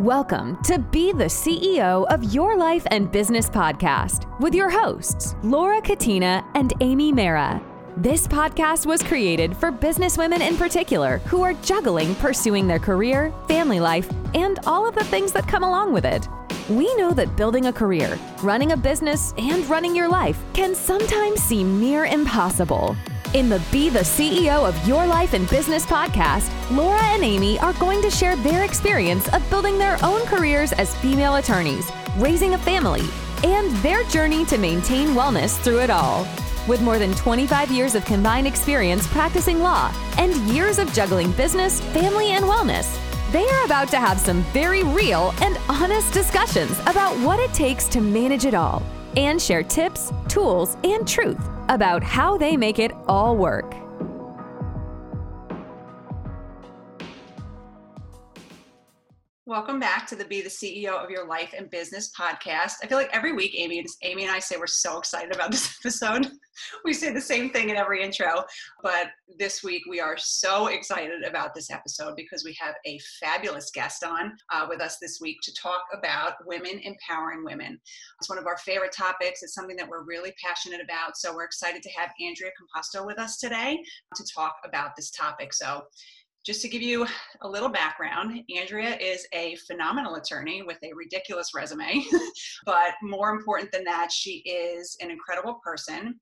Welcome to Be the CEO of Your Life and Business podcast with your hosts, Laura Katina and Amy Mara. This podcast was created for businesswomen in particular who are juggling pursuing their career, family life, and all of the things that come along with it. We know that building a career, running a business, and running your life can sometimes seem near impossible. In the Be the CEO of Your Life and Business podcast, Laura and Amy are going to share their experience of building their own careers as female attorneys, raising a family, and their journey to maintain wellness through it all. With more than 25 years of combined experience practicing law and years of juggling business, family, and wellness, they are about to have some very real and honest discussions about what it takes to manage it all and share tips, tools, and truth about how they make it all work. Welcome back to the Be the CEO of Your Life and Business podcast. I feel like every week, Amy, Amy and I say we're so excited about this episode. we say the same thing in every intro, but this week we are so excited about this episode because we have a fabulous guest on uh, with us this week to talk about women empowering women. It's one of our favorite topics. It's something that we're really passionate about. So we're excited to have Andrea Composto with us today to talk about this topic. So just to give you a little background, Andrea is a phenomenal attorney with a ridiculous resume. but more important than that, she is an incredible person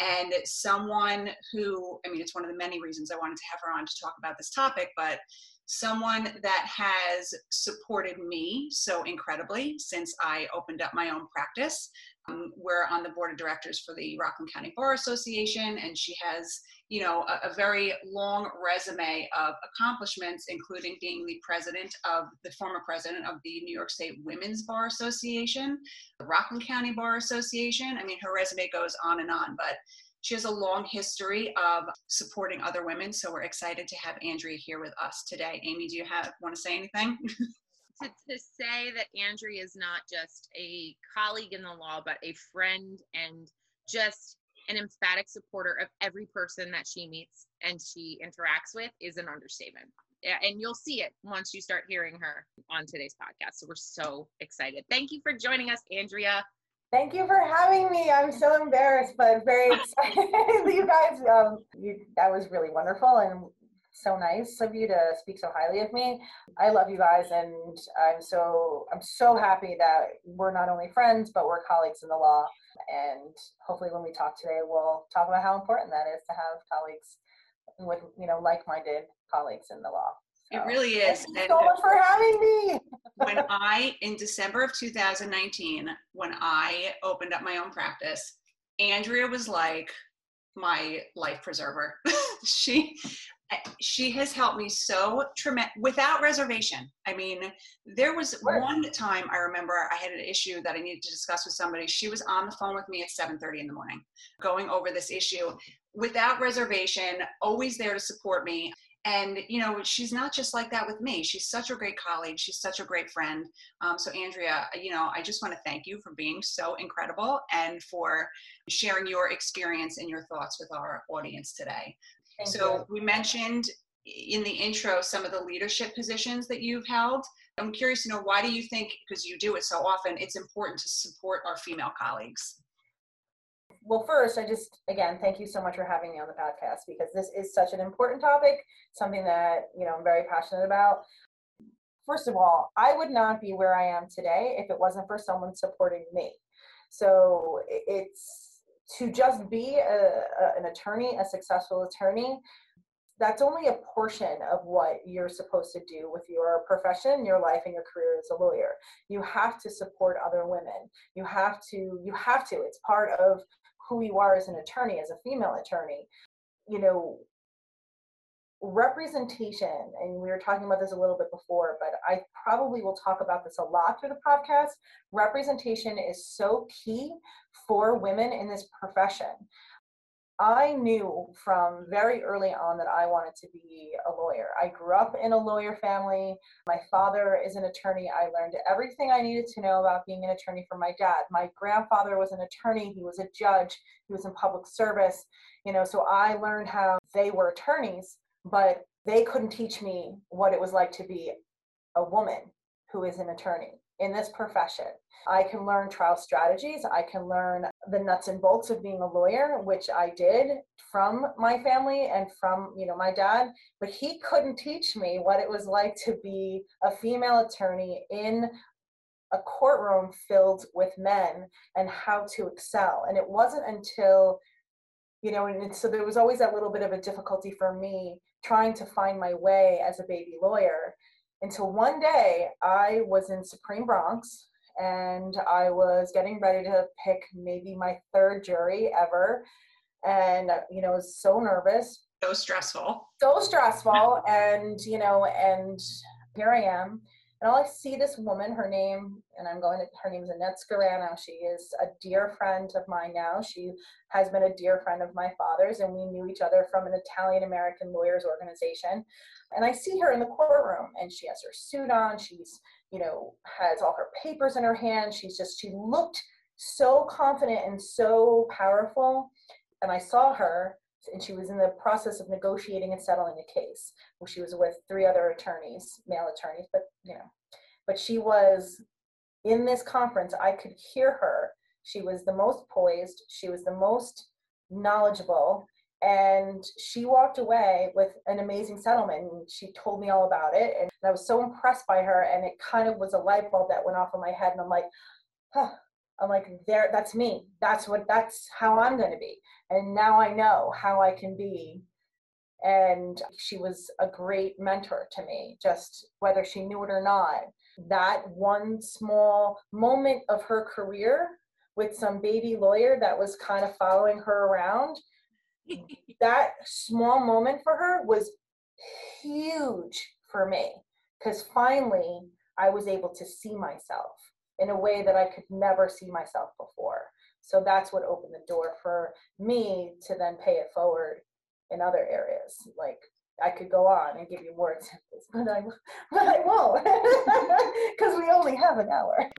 and someone who, I mean, it's one of the many reasons I wanted to have her on to talk about this topic, but someone that has supported me so incredibly since I opened up my own practice. Um, we're on the board of directors for the Rockland County Bar Association, and she has, you know, a, a, very long resume of accomplishments, including being the president of the former president of the New York State Women's Bar Association, the Rockland County Bar Association. I mean, her resume goes on and on, but she has a long history of supporting other women, so we're excited to have Andrea here with us today. Amy, do you have want to say anything? to, to say that Andrea is not just a colleague in the law, but a friend and just an emphatic supporter of every person that she meets and she interacts with is an understatement. And you'll see it once you start hearing her on today's podcast. So we're so excited. Thank you for joining us, Andrea. Thank you for having me. I'm so embarrassed, but very excited. you guys, um, you, that was really wonderful. And so nice of you to speak so highly of me. I love you guys and I'm so I'm so happy that we're not only friends but we're colleagues in the law and hopefully when we talk today we'll talk about how important that is to have colleagues with you know like-minded colleagues in the law. So, it really is. Thank you so much for having me. when I in December of 2019 when I opened up my own practice, Andrea was like my life preserver. she she has helped me so tremendous without reservation. I mean, there was one time I remember I had an issue that I needed to discuss with somebody. She was on the phone with me at 7:30 in the morning, going over this issue without reservation, always there to support me. And you know, she's not just like that with me. She's such a great colleague. She's such a great friend. Um, so, Andrea, you know, I just want to thank you for being so incredible and for sharing your experience and your thoughts with our audience today. Thank so you. we mentioned in the intro some of the leadership positions that you've held. I'm curious to know why do you think, because you do it so often, it's important to support our female colleagues? Well, first, I just, again, thank you so much for having me on the podcast because this is such an important topic, something that, you know, I'm very passionate about. First of all, I would not be where I am today if it wasn't for someone supporting me. So it's, to just be a, a, an attorney, a successful attorney, that's only a portion of what you're supposed to do with your profession, your life, and your career as a lawyer. You have to support other women. You have to, you have to. It's part of who you are as an attorney, as a female attorney. You know, representation, and we were talking about this a little bit before, but I probably will talk about this a lot through the podcast. Representation is so key for women in this profession. I knew from very early on that I wanted to be a lawyer. I grew up in a lawyer family. My father is an attorney. I learned everything I needed to know about being an attorney from my dad. My grandfather was an attorney. He was a judge. He was in public service. You know, so I learned how they were attorneys but they couldn't teach me what it was like to be a woman who is an attorney in this profession. I can learn trial strategies. I can learn the nuts and bolts of being a lawyer, which I did from my family and from, you know, my dad, but he couldn't teach me what it was like to be a female attorney in a courtroom filled with men and how to excel. And it wasn't until, you know, and so there was always that little bit of a difficulty for me trying to find my way as a baby lawyer until one day I was in Supreme Bronx and I was getting ready to pick maybe my third jury ever. And, you know, I was so nervous. So stressful. So stressful. and, you know, and here I am. And all I see this woman, her name, and I'm going to, her name is Annette Scarano. She is a dear friend of mine now. She has been a dear friend of my father's, and we knew each other from an Italian American lawyers organization. And I see her in the courtroom, and she has her suit on. She's, you know, has all her papers in her hand. She's just, she looked so confident and so powerful. And I saw her, and she was in the process of negotiating and settling a case. Well, she was with three other attorneys, male attorneys, but you know, but she was in this conference. I could hear her. She was the most poised. She was the most knowledgeable and she walked away with an amazing settlement and she told me all about it and i was so impressed by her and it kind of was a light bulb that went off in my head and i'm like huh. I'm like there that's me. That's what that's how i'm going to be. And now i know how i can be. And she was a great mentor to me just whether she knew it or not. That one small moment of her career with some baby lawyer that was kind of following her around that small moment for her was huge for me because finally I was able to see myself in a way that I could never see myself before. So that's what opened the door for me to then pay it forward in other areas. Like I could go on and give you more examples, but I, but I won't because we only have an hour.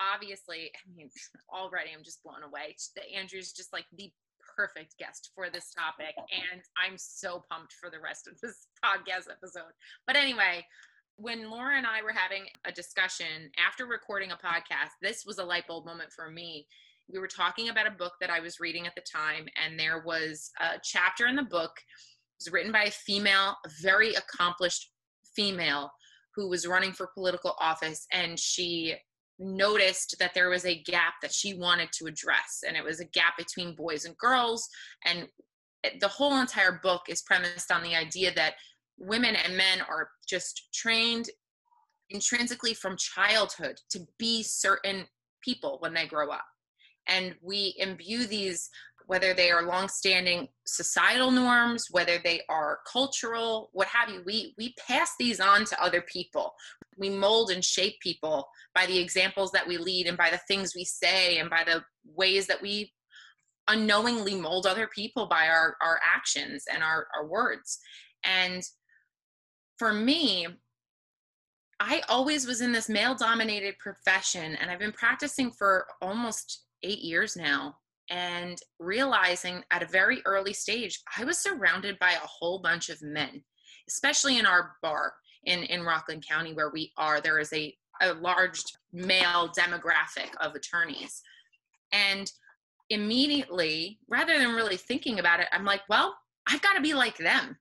Obviously, I mean, already I'm just blown away. Andrea's just like the perfect guest for this topic. And I'm so pumped for the rest of this podcast episode. But anyway, when Laura and I were having a discussion after recording a podcast, this was a light bulb moment for me. We were talking about a book that I was reading at the time, and there was a chapter in the book. It was written by a female, a very accomplished female who was running for political office, and she noticed that there was a gap that she wanted to address and it was a gap between boys and girls and the whole entire book is premised on the idea that women and men are just trained intrinsically from childhood to be certain people when they grow up. And we imbue these whether they are long-standing societal norms whether they are cultural what have you we we pass these on to other people. We mold and shape people by the examples that we lead and by the things we say and by the ways that we unknowingly mold other people by our our actions and our our words. And for me I always was in this male dominated profession and I've been practicing for almost 8 years now and realizing at a very early stage i was surrounded by a whole bunch of men especially in our bar in in rockland county where we are there is a a large male demographic of attorneys. And immediately rather than really thinking about it i'm like well i've got to be like them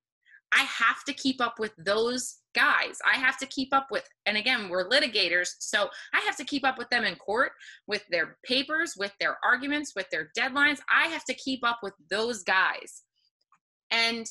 i have to keep up with those guys I have to keep up with. And again, we're litigators, so I have to keep up with them in court, with their papers, with their arguments, with their deadlines. I have to keep up with those guys. And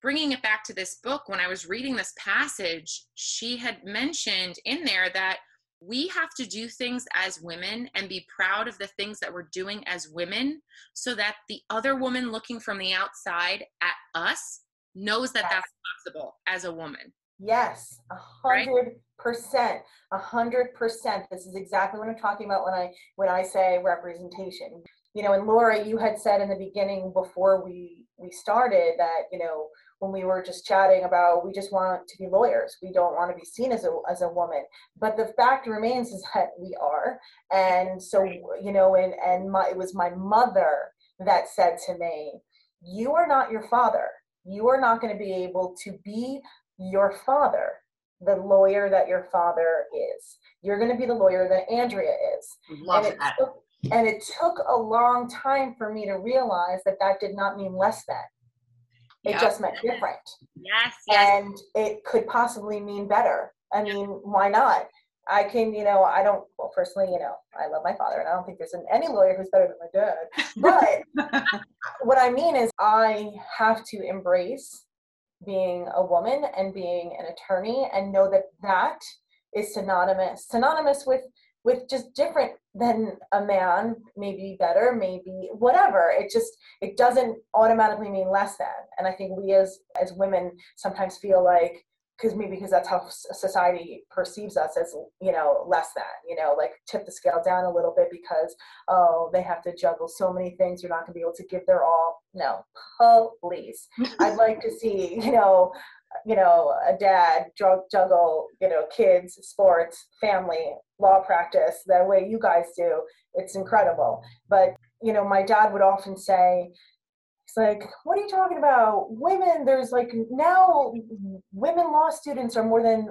bringing it back to this book, when I was reading this passage, she had mentioned in there that we have to do things as women and be proud of the things that we're doing as women so that the other woman looking from the outside at us knows that that's possible as a woman. Yes, a hundred percent, a hundred percent. This is exactly what I'm talking about when I when I say representation. You know, and Laura, you had said in the beginning before we we started that you know when we were just chatting about we just want to be lawyers. We don't want to be seen as a as a woman. But the fact remains is that we are. And so you know and and my it was my mother that said to me you are not your father you are not going to be able to be your father the lawyer that your father is. You're going to be the lawyer that Andrea is. Love and that. It took, and it took a long time for me to realize that that did not mean less than. It Yep. just meant different. Yes, yes. And it could possibly mean better. I mean, why not? I can, you know, I don't, well, personally, you know, I love my father and I don't think there's an, any lawyer who's better than my dad. But what I mean is, I have to embrace being a woman and being an attorney and know that that is synonymous synonymous with with just different than a man maybe better maybe whatever it just it doesn't automatically mean less than and i think we as as women sometimes feel like because maybe because that's how society perceives us as you know less than you know like tip the scale down a little bit because oh they have to juggle so many things you're not going to be able to give their all. No please i'd like to see you know you know a dad drug juggle you know kids sports family law practice the way you guys do it's incredible. But you know my dad would often say it's like, what are you talking about? Women, there's like now women law students are more than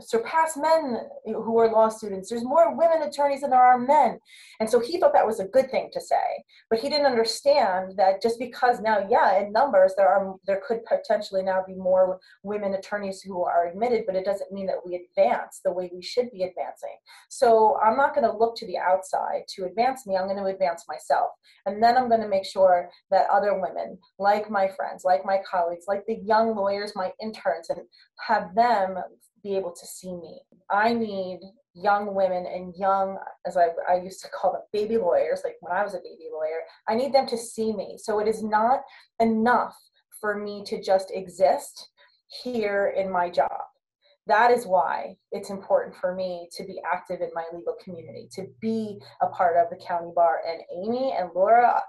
surpass men who are law students. There's more women attorneys than there are men. And so he thought that was a good thing to say. But he didn't understand that just because now, yeah, in numbers there are there could potentially now be more women attorneys who are admitted, but it doesn't mean that we advance the way we should be advancing. So I'm not going to look to the outside to advance me. I'm going to advance myself. And then I'm going to make sure that other women, like my friends, like my colleagues, like the young lawyers, my interns, and have them be able to see me. I need young women and young, as I, I used to call them, baby lawyers, like when I was a baby lawyer, I need them to see me. So it is not enough for me to just exist here in my job. That is why it's important for me to be active in my legal community, to be a part of the county bar. And Amy and Laura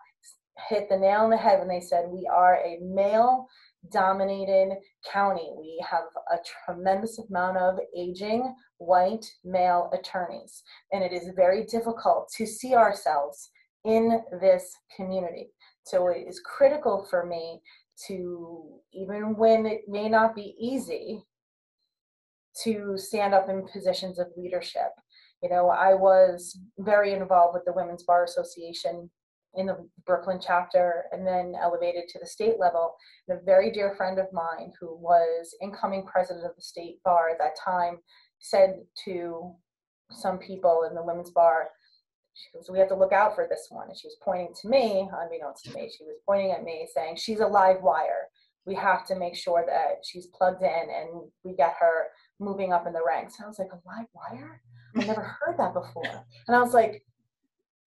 hit the nail on the head when they said we are a male dominated county. We have a tremendous amount of aging white male attorneys, and it is very difficult to see ourselves in this community. So it is critical for me to, even when it may not be easy, to stand up in positions of leadership. You know, I was very involved with the Women's Bar Association in the Brooklyn chapter and then elevated to the state level. And a very dear friend of mine who was incoming president of the state bar at that time said to some people in the women's bar, she goes, We have to look out for this one. And she was pointing to me, unbeknownst to me, she was pointing at me saying, She's a live wire. We have to make sure that she's plugged in and we get her moving up in the ranks. And I was like, A live wire? I never heard that before. And I was like,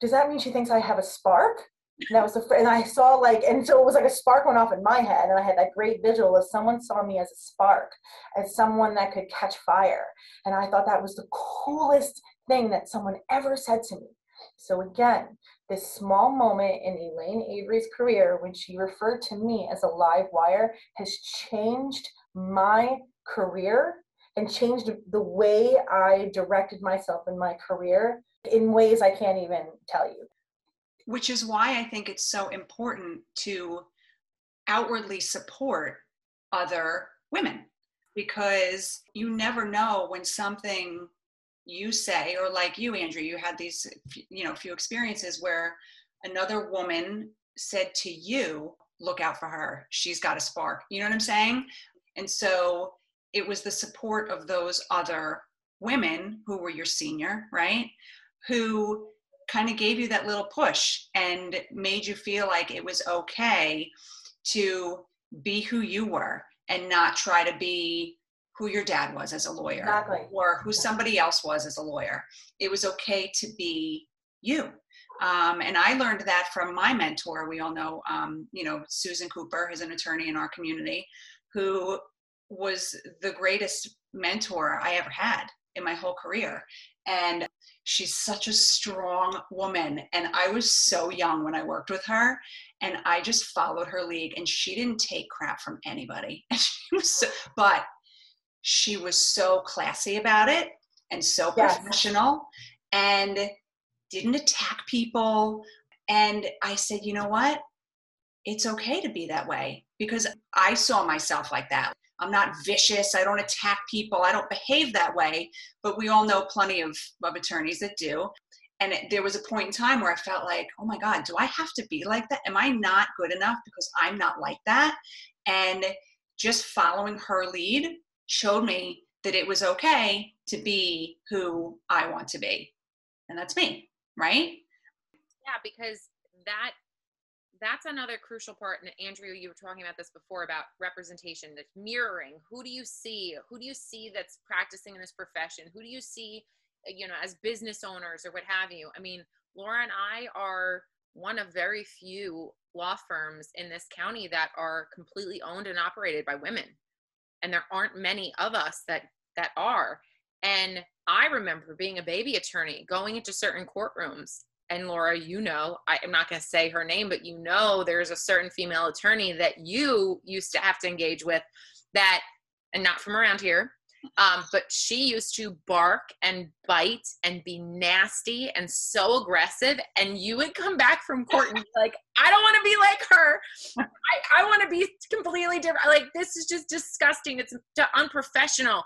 does that mean she thinks I have a spark? And that was the and I saw like and so it was like a spark went off in my head and I had that great visual of someone saw me as a spark, as someone that could catch fire. And I thought that was the coolest thing that someone ever said to me. So again, this small moment in Elaine Avery's career when she referred to me as a live wire has changed my career and changed the way I directed myself in my career in ways I can't even tell you. Which is why I think it's so important to outwardly support other women because you never know when something you say or like you andrea you had these you know few experiences where another woman said to you look out for her. She's got a spark. You know what i'm saying? And so it was the support of those other women who were your senior right who kind of gave you that little push and made you feel like it was okay to be who you were and not try to be who your dad was as a lawyer Exactly. or who somebody else was as a lawyer. It was okay to be you. Um, and I learned that from my mentor. We all know, um, you know, Susan Cooper is an attorney in our community who was the greatest mentor I ever had in my whole career. And she's such a strong woman. And I was so young when I worked with her, and I just followed her lead. And she didn't take crap from anybody. She was so, but she was so classy about it and so Yes. professional and didn't attack people. And I said, you know what? It's okay to be that way because I saw myself like that. I'm not vicious. I don't attack people. I don't behave that way. But we all know plenty of, of attorneys that do. And it, there was a point in time where I felt like, oh my God, do I have to be like that? Am I not good enough because I'm not like that? And just following her lead showed me that it was okay to be who I want to be. And that's me, right? Yeah, because that that's another crucial part and andrea you were talking about this before about representation the mirroring. Who do you see? Who do you see that's practicing in this profession? Who do you see uh, you know as business owners or what have you? I mean laura and i are one of very few law firms in this county that are completely owned and operated by women. And there aren't many of us that that are. And i remember being a baby attorney going into certain courtrooms and Laura, you know, I, am not going to say her name, but you know, there's a certain female attorney that you used to have to engage with that, and not from around here, um, but she used to bark and bite and be nasty and so aggressive. And you would come back from court and be like, I don't want to be like her. I, I want to be completely different. Like, this is just disgusting. It's unprofessional.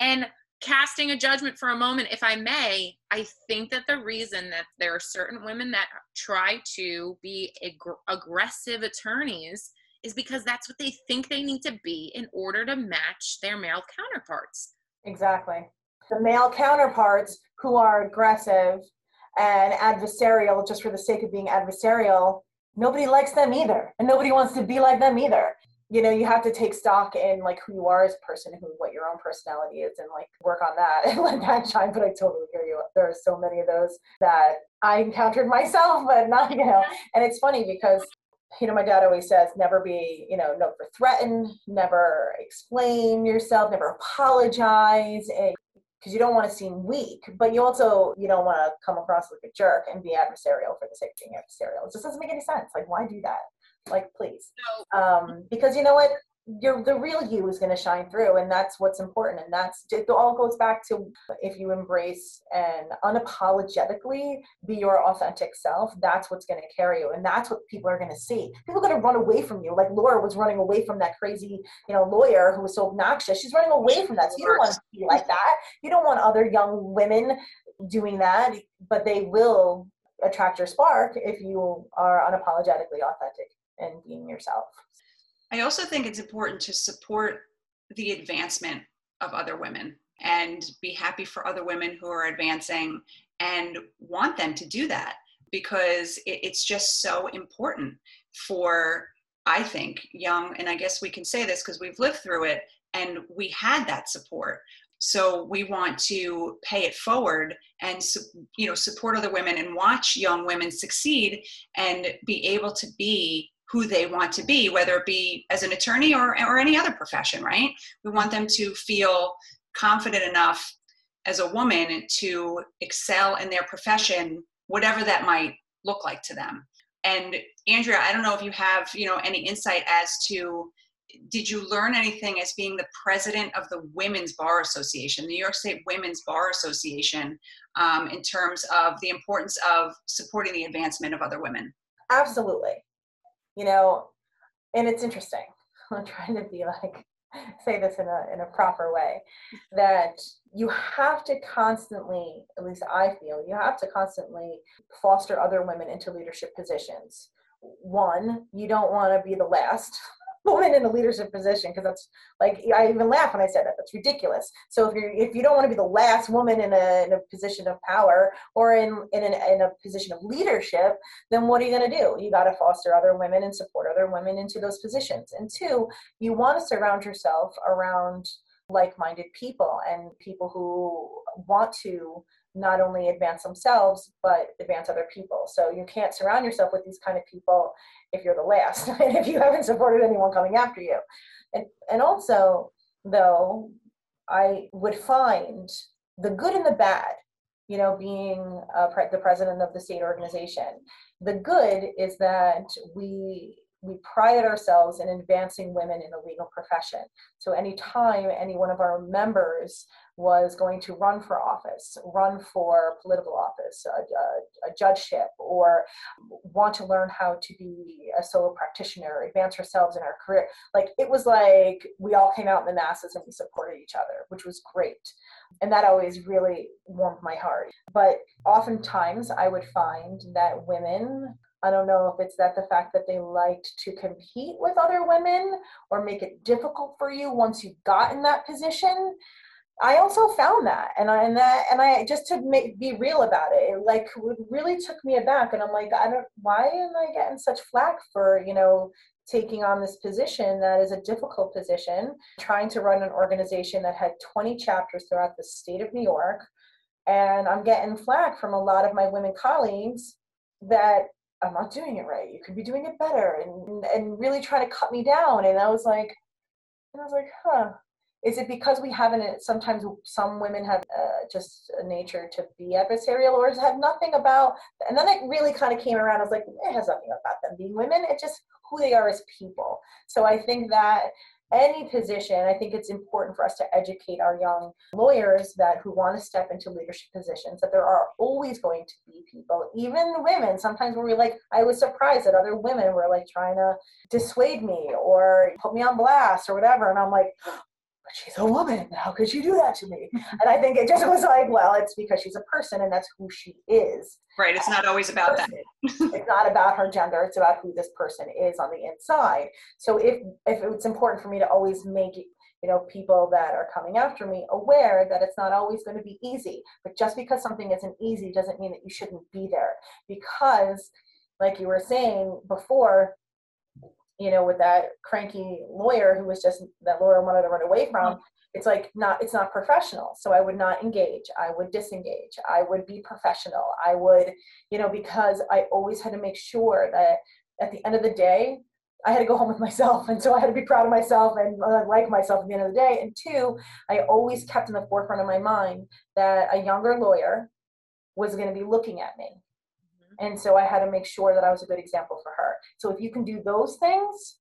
And casting a judgment for a moment, if I may, I think that the reason that there are certain women that try to be ag- aggressive attorneys is because that's what they think they need to be in order to match their male counterparts. Exactly. The male counterparts who are aggressive and adversarial just for the sake of being adversarial, nobody likes them either. And nobody wants to be like them either you know you have to take stock in like who you are as a person who what your own personality is and like work on that and let that shine. But i totally hear you. There are so many of those that i encountered myself but not you know. And it's funny because you know my dad always says never be you know never threaten never explain yourself never apologize eh, because you don't want to seem weak but you also you don't want to come across like a jerk and be adversarial for the sake of being adversarial. It just doesn't make any sense. Like why do that like please. Um, because you know what? Your the real you is going to shine through and that's what's important and that's it all goes back to if you embrace and unapologetically be your authentic self that's what's going to carry you and that's what people are going to see. People are going to run away from you. Like laura was running away from that crazy you know lawyer who was so obnoxious. She's running away from that so you don't want to be like that. You don't want other young women doing that but they will attract your spark if you are unapologetically authentic and being yourself. I also think it's important to support the advancement of other women and be happy for other women who are advancing and want them to do that because it's just so important for i think young and i guess we can say this because we've lived through it and we had that support so we want to pay it forward and you know support other women and watch young women succeed and be able to be who they want to be, whether it be as an attorney or, or any other profession, right? We want them to feel confident enough as a woman to excel in their profession, whatever that might look like to them. And Andrea, I don't know if you have, you know, any insight as to did you learn anything as being the president of the Women's Bar Association, New York State Women's Bar Association, um, in terms of the importance of supporting the advancement of other women? Absolutely you know, and it's interesting. I'm trying to be like say this in a in a proper way that you have to constantly at least i feel you have to constantly foster other women into leadership positions one you don't want to be the last woman in a leadership position because that's like I even laugh when I said that. That's ridiculous. So if you if you don't want to be the last woman in a, in a position of power or in in, an, in a position of leadership, then what are you going to do? You got to foster other women and support other women into those positions. And two, you want to surround yourself around like-minded people and people who want to not only advance themselves but advance other people. So you can't surround yourself with these kind of people if you're the last and if you haven't supported anyone coming after you. And and also though i would find the good and the bad you know being pre- the president of the state organization. The good is that we we pride ourselves in advancing women in the legal profession. So anytime any one of our members was going to run for office, run for political office, a, a, a, judgeship, or want to learn how to be a solo practitioner, advance ourselves in our career. Like it was like we all came out in the masses and we supported each other, which was great. And that always really warmed my heart. But oftentimes I would find that women I don't know if it's that the fact that they liked to compete with other women or make it difficult for you once you got in that position. I also found that, and I and that and I just to make be real about it, it like it really took me aback, and I'm like, I don't, why am I getting such flack for you know taking on this position that is a difficult position, trying to run an organization that had 20 chapters throughout the state of New York, and I'm getting flack from a lot of my women colleagues that I'm not doing it right. You could be doing it better, and and really try to cut me down. And I was like, and I was like, huh. Is it because we haven't? Sometimes some women have uh, just a nature to be adversarial, or have nothing about? And then it really kind of came around. I was like, it has nothing about them being women. It's just who they are as people. So I think that any position, I think it's important for us to educate our young lawyers that who want to step into leadership positions that there are always going to be people, even women. Sometimes where we like, I was surprised that other women were like trying to dissuade me or put me on blast or whatever, and I'm like, but she's a woman. How could you do that to me? And I think it just was like, well, it's because she's a person and that's who she is. Right. It's not always about that. it's not about her gender. It's about who this person is on the inside. So if if it's important for me to always make you know people that are coming after me aware that it's not always going to be easy. But just because something isn't easy doesn't mean that you shouldn't be there. Because like you were saying before, you know, with that cranky lawyer who was just that lawyer wanted to run away from. Mm-hmm. It's like not it's not professional. So I would not engage. I would disengage. I would be professional. I would, you know, because I always had to make sure that at the end of the day, I had to go home with myself. And so I had to be proud of myself and uh, like myself at the end of the day. And two, I always kept in the forefront of my mind that a younger lawyer was going to be looking at me and so I had to make sure that I was a good example for her. So if you can do those things,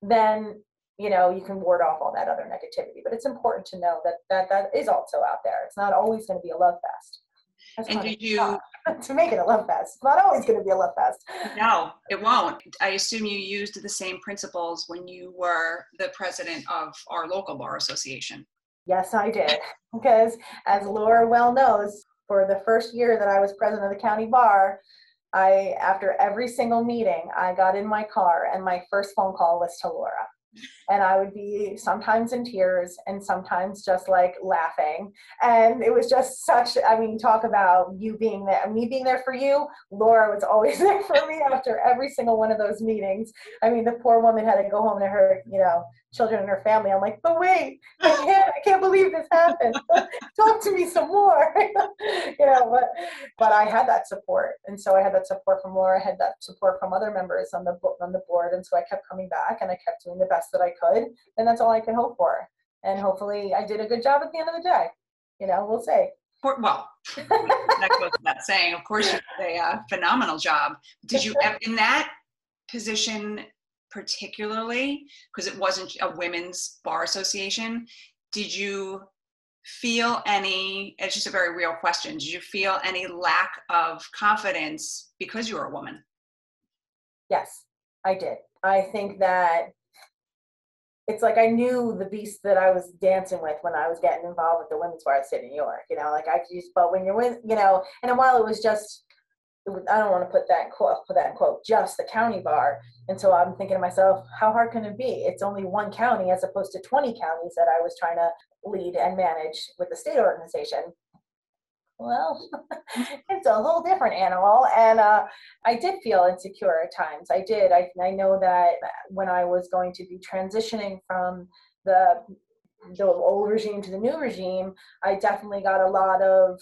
then you know you can ward off all that other negativity. But it's important to know that that that is also out there. It's not always going to be a love fest. That's and did you to make it a love fest? It's not always going to be a love fest. No, it won't. I assume you used the same principles when you were the president of our local bar association. Yes, I did. Because as Laura well knows, for the first year that I was president of the county bar, I, after every single meeting, I got in my car and my first phone call was to Laura and I would be sometimes in tears and sometimes just like laughing. And it was just such, I mean, talk about you being there, me being there for you. Laura was always there for me after every single one of those meetings. I mean, the poor woman had to go home to her, you know, children and her family. I'm like, but wait, I can't, I can't believe this happened. Talk to me some more. you know, but, but I had that support. And so I had that support from Laura, I had that support from other members on the, on the board. And so I kept coming back and I kept doing the best that I could, then that's all I could hope for. And hopefully I did a good job at the end of the day. You know, we'll see. Well, that goes without saying. Of course, you did a uh, phenomenal job. Did you, in that position particularly, because it wasn't a women's bar association, did you feel any, it's just a very real question, did you feel any lack of confidence because you were a woman? Yes, I did. I think that it's like I knew the beast that I was dancing with when I was getting involved with the women's bar at in New York. You know, like I just, but when you're with, you know, and while it was just, it was, I don't want to put that quote, put that quote, just the county bar. And so I'm thinking to myself, how hard can it be? It's only one county as opposed to 20 counties that I was trying to lead and manage with the state organization well, it's a whole different animal. And uh, I did feel insecure at times. I did. I, I know that when I was going to be transitioning from the the old regime to the new regime, I definitely got a lot of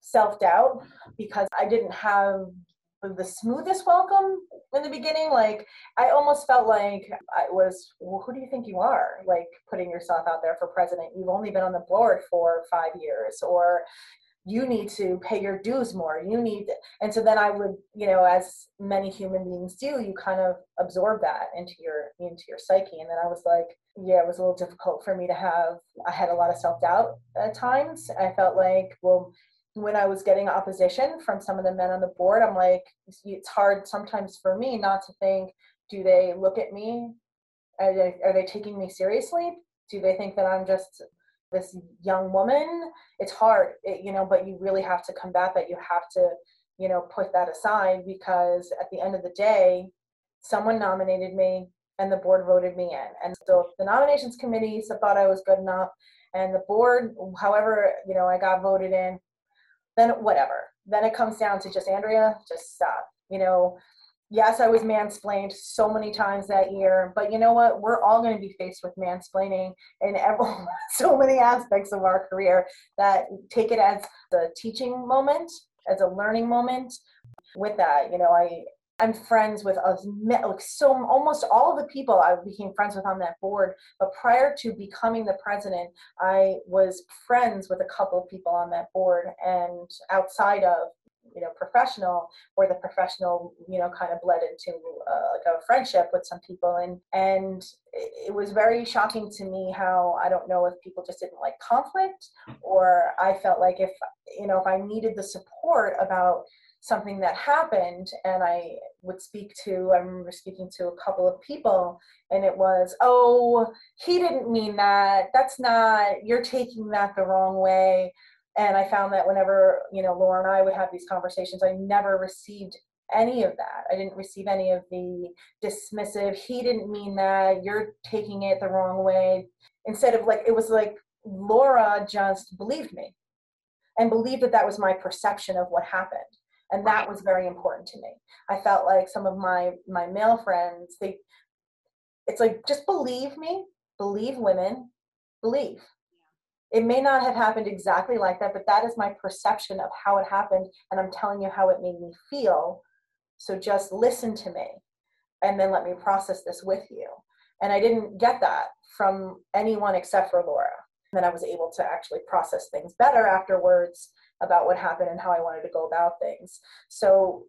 self doubt because I didn't have the smoothest welcome in the beginning. Like I almost felt like I was, well, who do you think you are? Like putting yourself out there for president. You've only been on the board for five years, or you need to pay your dues more you need and so then i would you know as many human beings do you kind of absorb that into your into your psyche and then i was like yeah, it was a little difficult for me to have. I had a lot of self doubt at times. I felt like, well, when I was getting opposition from some of the men on the board, I'm like, it's hard sometimes for me not to think, do they look at me? Are they, are they taking me seriously? Do they think that I'm just this young woman? It's hard, it, you know, but you really have to combat that. You have to, you know, put that aside because at the end of the day, someone nominated me and the board voted me in. And so the nominations committee thought I was good enough and the board, however, you know, I got voted in, then whatever. Then it comes down to just Andrea, just stop. You know, yes, I was mansplained so many times that year, but you know what? We're all going to be faced with mansplaining in every, so many aspects of our career that take it as the teaching moment, as a learning moment. With that, you know, I I'm friends with us, like so almost all of the people I became friends with on that board. But prior to becoming the president, I was friends with a couple of people on that board, and outside of you know professional, where the professional you know kind of bled into uh, like a friendship with some people, and and it was very shocking to me how I don't know if people just didn't like conflict, or I felt like if you know if I needed the support about something that happened and i would speak to i remember speaking to a couple of people and it was oh he didn't mean that. That's not you're taking that the wrong way. And i found that whenever you know laura and i would have these conversations i never received any of that. I didn't receive any of the dismissive he didn't mean that. You're taking it the wrong way. Instead of like it was like laura just believed me and believed that that was my perception of what happened and that was very important to me. I felt like some of my my male friends they it's like just believe me believe women believe. It may not have happened exactly like that but that is my perception of how it happened and i'm telling you how it made me feel. So just listen to me and then let me process this with you. And i didn't get that from anyone except for laura and then i was able to actually process things better afterwards about what happened and how I wanted to go about things. So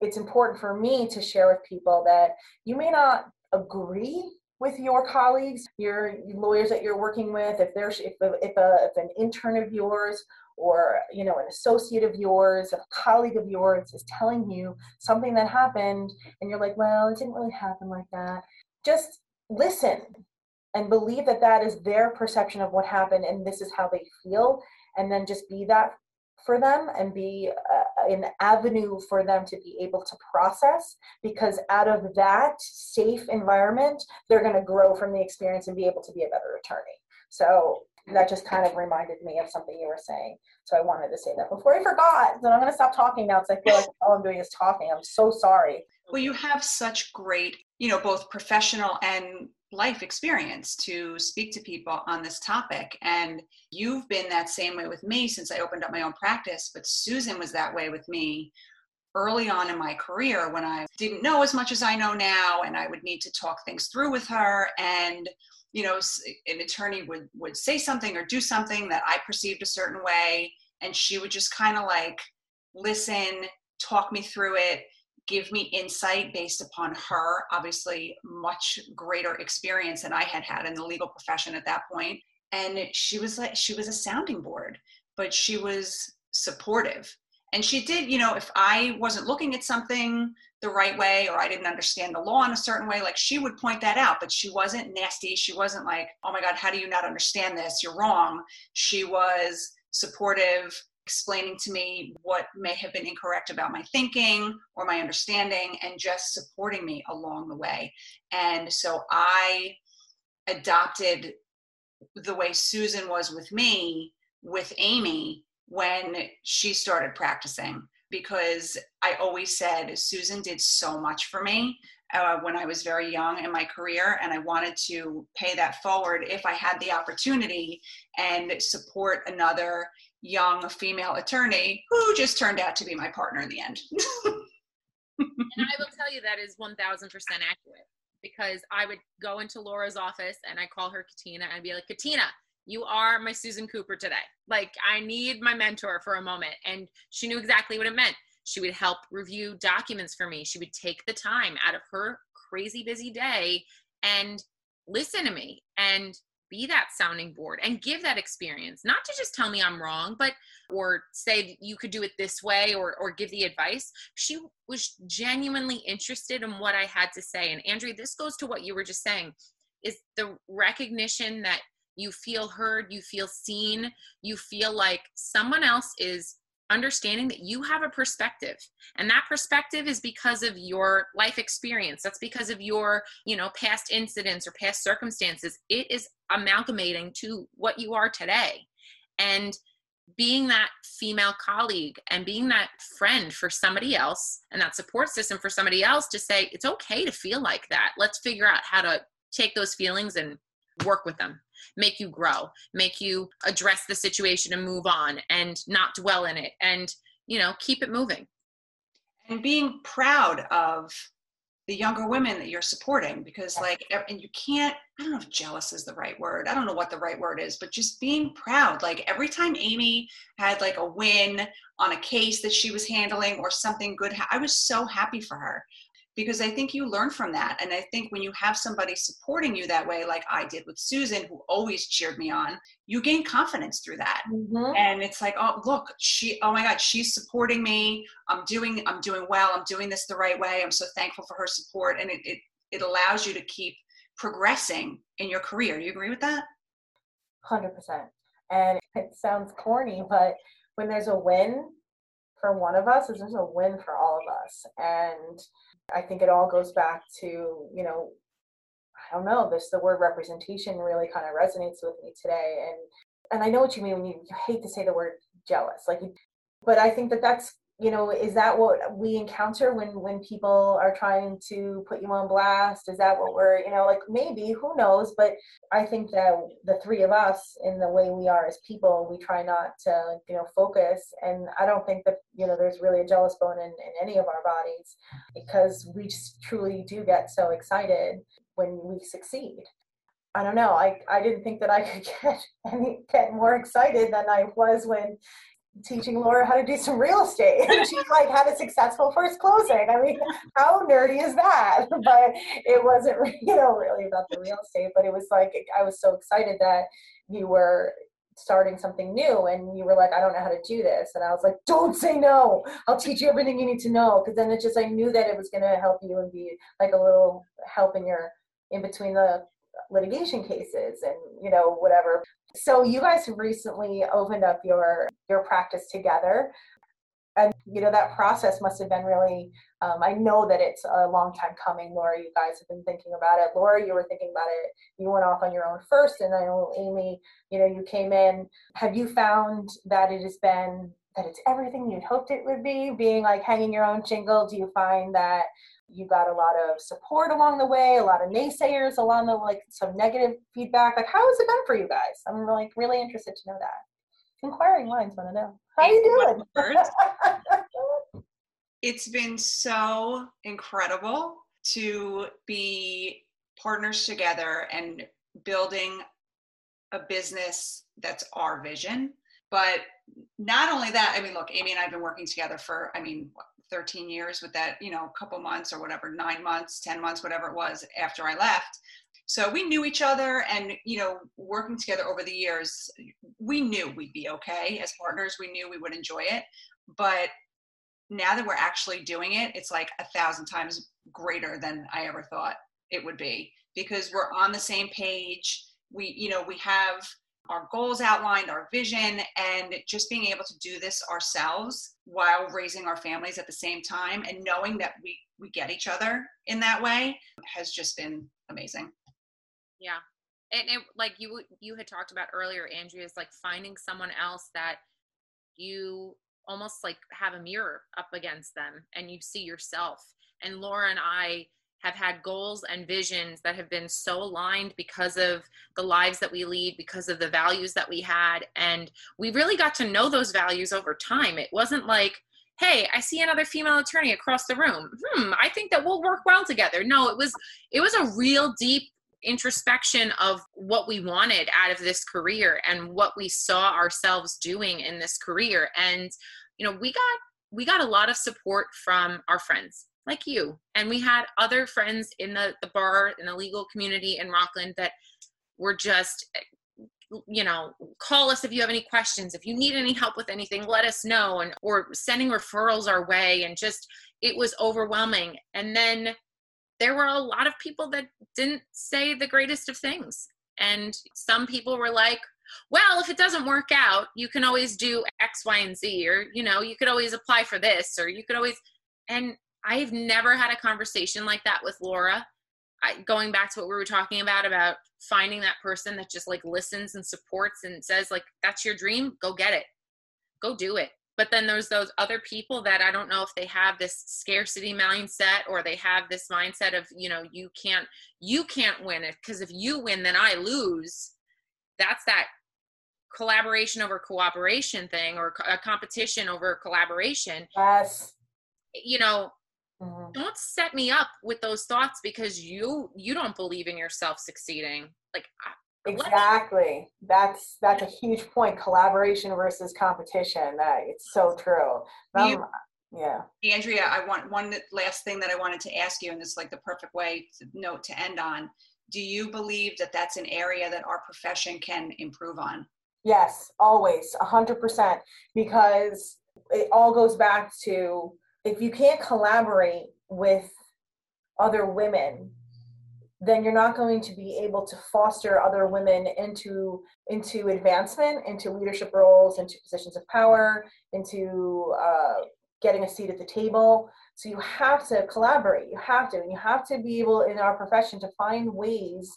it's important for me to share with people that you may not agree with your colleagues, your lawyers that you're working with, if there's if, if, a, if an intern of yours or you know an associate of yours, a colleague of yours is telling you something that happened, and you're like, well, it didn't really happen like that. Just listen and believe that that is their perception of what happened, and this is how they feel, and then just be that for them and be uh, an avenue for them to be able to process because out of that safe environment they're going to grow from the experience and be able to be a better attorney. So that just kind of reminded me of something you were saying. So i wanted to say that before i forgot then i'm going to stop talking now because i feel like all i'm doing is talking. I'm so sorry. Well you have such great you know both professional and life experience to speak to people on this topic. And you've been that same way with me since I opened up my own practice, but Susan was that way with me early on in my career when I didn't know as much as I know now and I would need to talk things through with her and you know an attorney would would say something or do something that I perceived a certain way and she would just kind of like listen talk me through it give me insight based upon her obviously much greater experience than i had had in the legal profession at that point. And she was like she was a sounding board but she was supportive. And she did you know if i wasn't looking at something the right way or i didn't understand the law in a certain way like she would point that out but she wasn't nasty. She wasn't like oh my god how do you not understand this? You're wrong. She was supportive explaining to me what may have been incorrect about my thinking or my understanding and just supporting me along the way. And so I adopted the way Susan was with me with Amy when she started practicing because I always said Susan did so much for me uh, when I was very young in my career, and I wanted to pay that forward if I had the opportunity and support another young female attorney who just turned out to be my partner in the end. and I will tell you that is 1000% accurate because I would go into Laura's office and I call her Katina and be like, Katina, you are my Susan Cooper today. Like, I need my mentor for a moment. And she knew exactly what it meant. She would help review documents for me. She would take the time out of her crazy busy day and listen to me and be that sounding board and give that experience not to just tell me i'm wrong but or say you could do it this way or or give the advice. She was genuinely interested in what i had to say. And andrea this goes to what you were just saying is the recognition that you feel heard you feel seen you feel like someone else is understanding that you have a perspective. And that perspective is because of your life experience. That's because of your you know past incidents or past circumstances. It is amalgamating to what you are today. And being that female colleague and being that friend for somebody else and that support system for somebody else to say it's okay to feel like that. Let's figure out how to take those feelings and work with them make you grow make you address the situation and move on and not dwell in it and you know keep it moving. And being proud of the younger women that you're supporting because like and you can't i don't know if jealous is the right word. I don't know what the right word is but just being proud. Like every time amy had like a win on a case that she was handling or something good i was so happy for her because I think you learn from that. And I think when you have somebody supporting you that way, like I did with Susan, who always cheered me on, you gain confidence through that. Mm-hmm. And it's like, oh, look, she, oh my God, she's supporting me. I'm doing, I'm doing well. I'm doing this the right way. I'm so thankful for her support. And it, it, it allows you to keep progressing in your career. Do you agree with that? 100%. And it sounds corny, but when there's a win for one of us, there's a win for all of us. And I think it all goes back to, you know, I don't know, this the word representation really kind of resonates with me today. And and I know what you mean when you, you hate to say the word jealous. Like but I think that that's you know is that what we encounter when when people are trying to put you on blast? Is that what we're you know like maybe who knows? But i think that the three of us in the way we are as people we try not to you know focus. And i don't think that you know there's really a jealous bone in, in any of our bodies because we just truly do get so excited when we succeed. I don't know. I, I didn't think that I could get any get more excited than I was when teaching Laura how to do some real estate. And she like had a successful first closing. I mean, how nerdy is that? But it wasn't, you know, really about the real estate, but it was like, I was so excited that you were starting something new and you were like, I don't know how to do this. And I was like, don't say no. I'll teach you everything you need to know. Cause then it just, I knew that it was going to help you and be like a little help in your, in between the litigation cases and, you know, whatever. So you guys have recently opened up your your practice together. And you know that process must have been really. Um, I know that it's a long time coming, Laura. You guys have been thinking about it. Laura, you were thinking about it. You went off on your own first, and I know Amy. You know, you came in. Have you found that it has been that it's everything you'd hoped it would be? Being like hanging your own shingle. Do you find that you got a lot of support along the way, a lot of naysayers along the like some negative feedback. Like, how has it been for you guys? I'm like really interested to know that. Inquiring minds want to know. How are you doing? it's been so incredible to be partners together and building a business that's our vision. But not only that, I mean, look, Amy and I have been working together for, I mean, 13 years with that, you know, a couple months or whatever, nine months, 10 months, whatever it was after I left. So we knew each other and, you know, working together over the years, we knew we'd be okay as partners. We knew we would enjoy it. But now that we're actually doing it, it's like a thousand times greater than I ever thought it would be because we're on the same page. We, you know, we have our goals outlined, our vision, and just being able to do this ourselves while raising our families at the same time and knowing that we we get each other in that way has just been amazing. Yeah. And it, like you you had talked about earlier, Andrea, is like finding someone else that you almost like have a mirror up against them and you see yourself. And Laura and I have had goals and visions that have been so aligned because of the lives that we lead, because of the values that we had. And we really got to know those values over time. It wasn't like, hey i see another female attorney across the room hmm i think that we'll work well together no it was it was a real deep introspection of what we wanted out of this career and what we saw ourselves doing in this career and you know we got we got a lot of support from our friends like you. And we had other friends in the, the bar, in the legal community in Rockland that were just, you know, call us if you have any questions. If you need any help with anything, let us know. And or sending referrals our way. And just it was overwhelming. And then there were a lot of people that didn't say the greatest of things. And some people were like, well, if it doesn't work out, you can always do X, Y, and Z, or, you know, you could always apply for this, or you could always. And I've never had a conversation like that with Laura. I, going back to what we were talking about, about finding that person that just like listens and supports and says, like, that's your dream, go get it, go do it. But then there's those other people that I don't know if they have this scarcity mindset or they have this mindset of, you know, you can't, you can't win it because if you win, then I lose. That's that collaboration over cooperation thing or a competition over collaboration. Yes. You know, mm-hmm. don't set me up with those thoughts because you you don't believe in yourself succeeding. Like exactly. That's that's a huge point. Collaboration versus competition. That it's so true. Um, you, yeah. Andrea, I want one last thing that I wanted to ask you, and this is like the perfect way to note to end on. Do you believe that that's an area that our profession can improve on? Yes, always, 100%. Because it all goes back to if you can't collaborate with other women, then you're not going to be able to foster other women into into advancement, into leadership roles, into positions of power, into uh, getting a seat at the table. So you have to collaborate. You have to, and you have to be able in our profession to find ways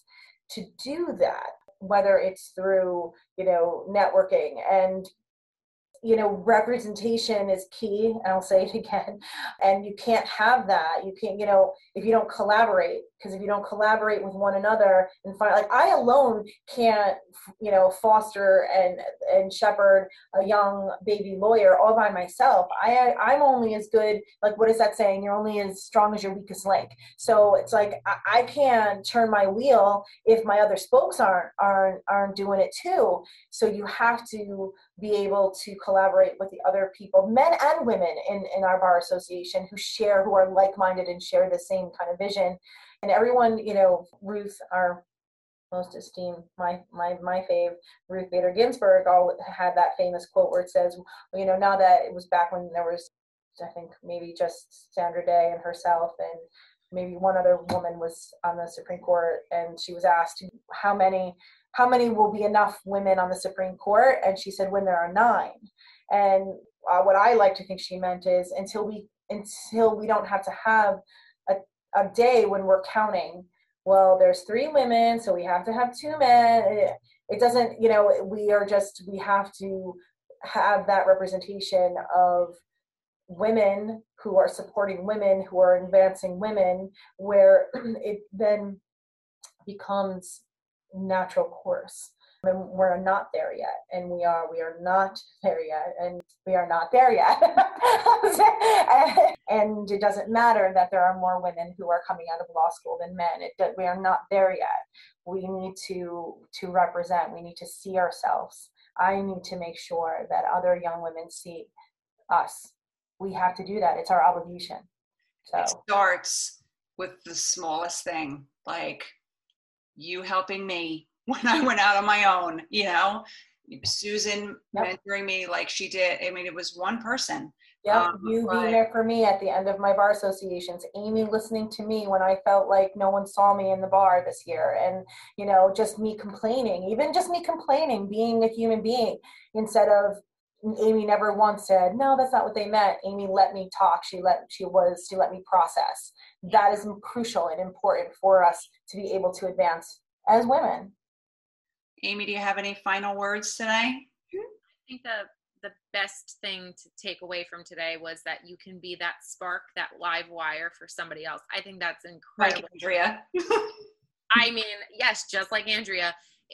to do that whether it's through you know networking and you know representation is key and i'll say it again and you can't have that. You can't you know if you don't collaborate because if you don't collaborate with one another and find like i alone can't you know foster and and shepherd a young baby lawyer all by myself. I i'm only as good like what is that saying? You're only as strong as your weakest link. So it's like i, I can't turn my wheel if my other spokes aren't aren't aren't doing it too. So you have to be able to collaborate with the other people men and women in in our bar association who share who are like-minded and share the same kind of vision. And everyone, you know, Ruth, our most esteemed, my my my fave, Ruth Bader Ginsburg, all had that famous quote where it says, you know, now that it was back when there was, I think maybe just Sandra Day and herself and maybe one other woman was on the Supreme Court, and she was asked how many how many will be enough women on the Supreme Court, and she said when there are nine. And uh, what I like to think she meant is until we until we don't have to have a a day when we're counting well there's three women so we have to have two men it, it doesn't you know we are just we have to have that representation of women who are supporting women who are advancing women where it then becomes natural course. And we're not there yet and we are we are not there yet and we are not there yet. And it doesn't matter that there are more women who are coming out of law school than men. It, we are not there yet. We need to to represent. We need to see ourselves. I need to make sure that other young women see us. We have to do that. It's our obligation. So it starts with the smallest thing like you helping me when I went out on my own, you know, Susan yep. mentoring me like she did. I mean, it was one person. Yeah, um, you being there for me at the end of my bar associations, Amy listening to me when I felt like no one saw me in the bar this year, and you know, just me complaining, even just me complaining, being a human being instead of Amy never once said, no, that's not what they meant. Amy let me talk. She let she was she let me process. That is crucial and important for us to be able to advance as women. Amy, do you have any final words today? Hmm? I think the the best thing to take away from today was that you can be that spark, that live wire for somebody else. I think that's incredible. Like Andrea. I mean, yes, just like Andrea.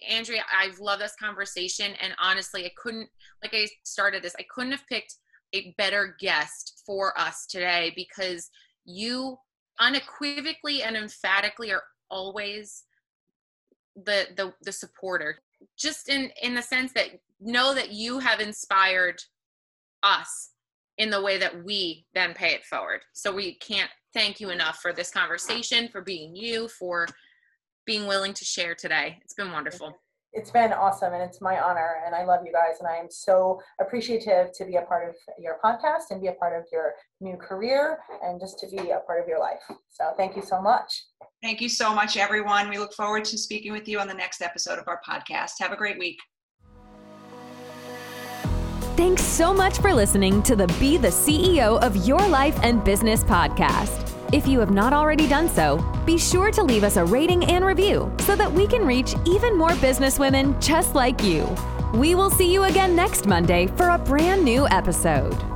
Andrea, I've loved this conversation. And honestly, I couldn't, like I started this, I couldn't have picked a better guest for us today because you unequivocally and emphatically are always the the the supporter just in in the sense that know that you have inspired us in the way that we then pay it forward so we can't thank you enough for this conversation, for being you, for being willing to share today. It's been wonderful. It's been awesome and it's my honor. And I love you guys. And I am so appreciative to be a part of your podcast and be a part of your new career and just to be a part of your life. So thank you so much. Thank you so much, everyone. We look forward to speaking with you on the next episode of our podcast. Have a great week. Thanks so much for listening to the Be the CEO of Your Life and Business podcast. If you have not already done so, be sure to leave us a rating and review so that we can reach even more businesswomen just like you. We will see you again next Monday for a brand new episode.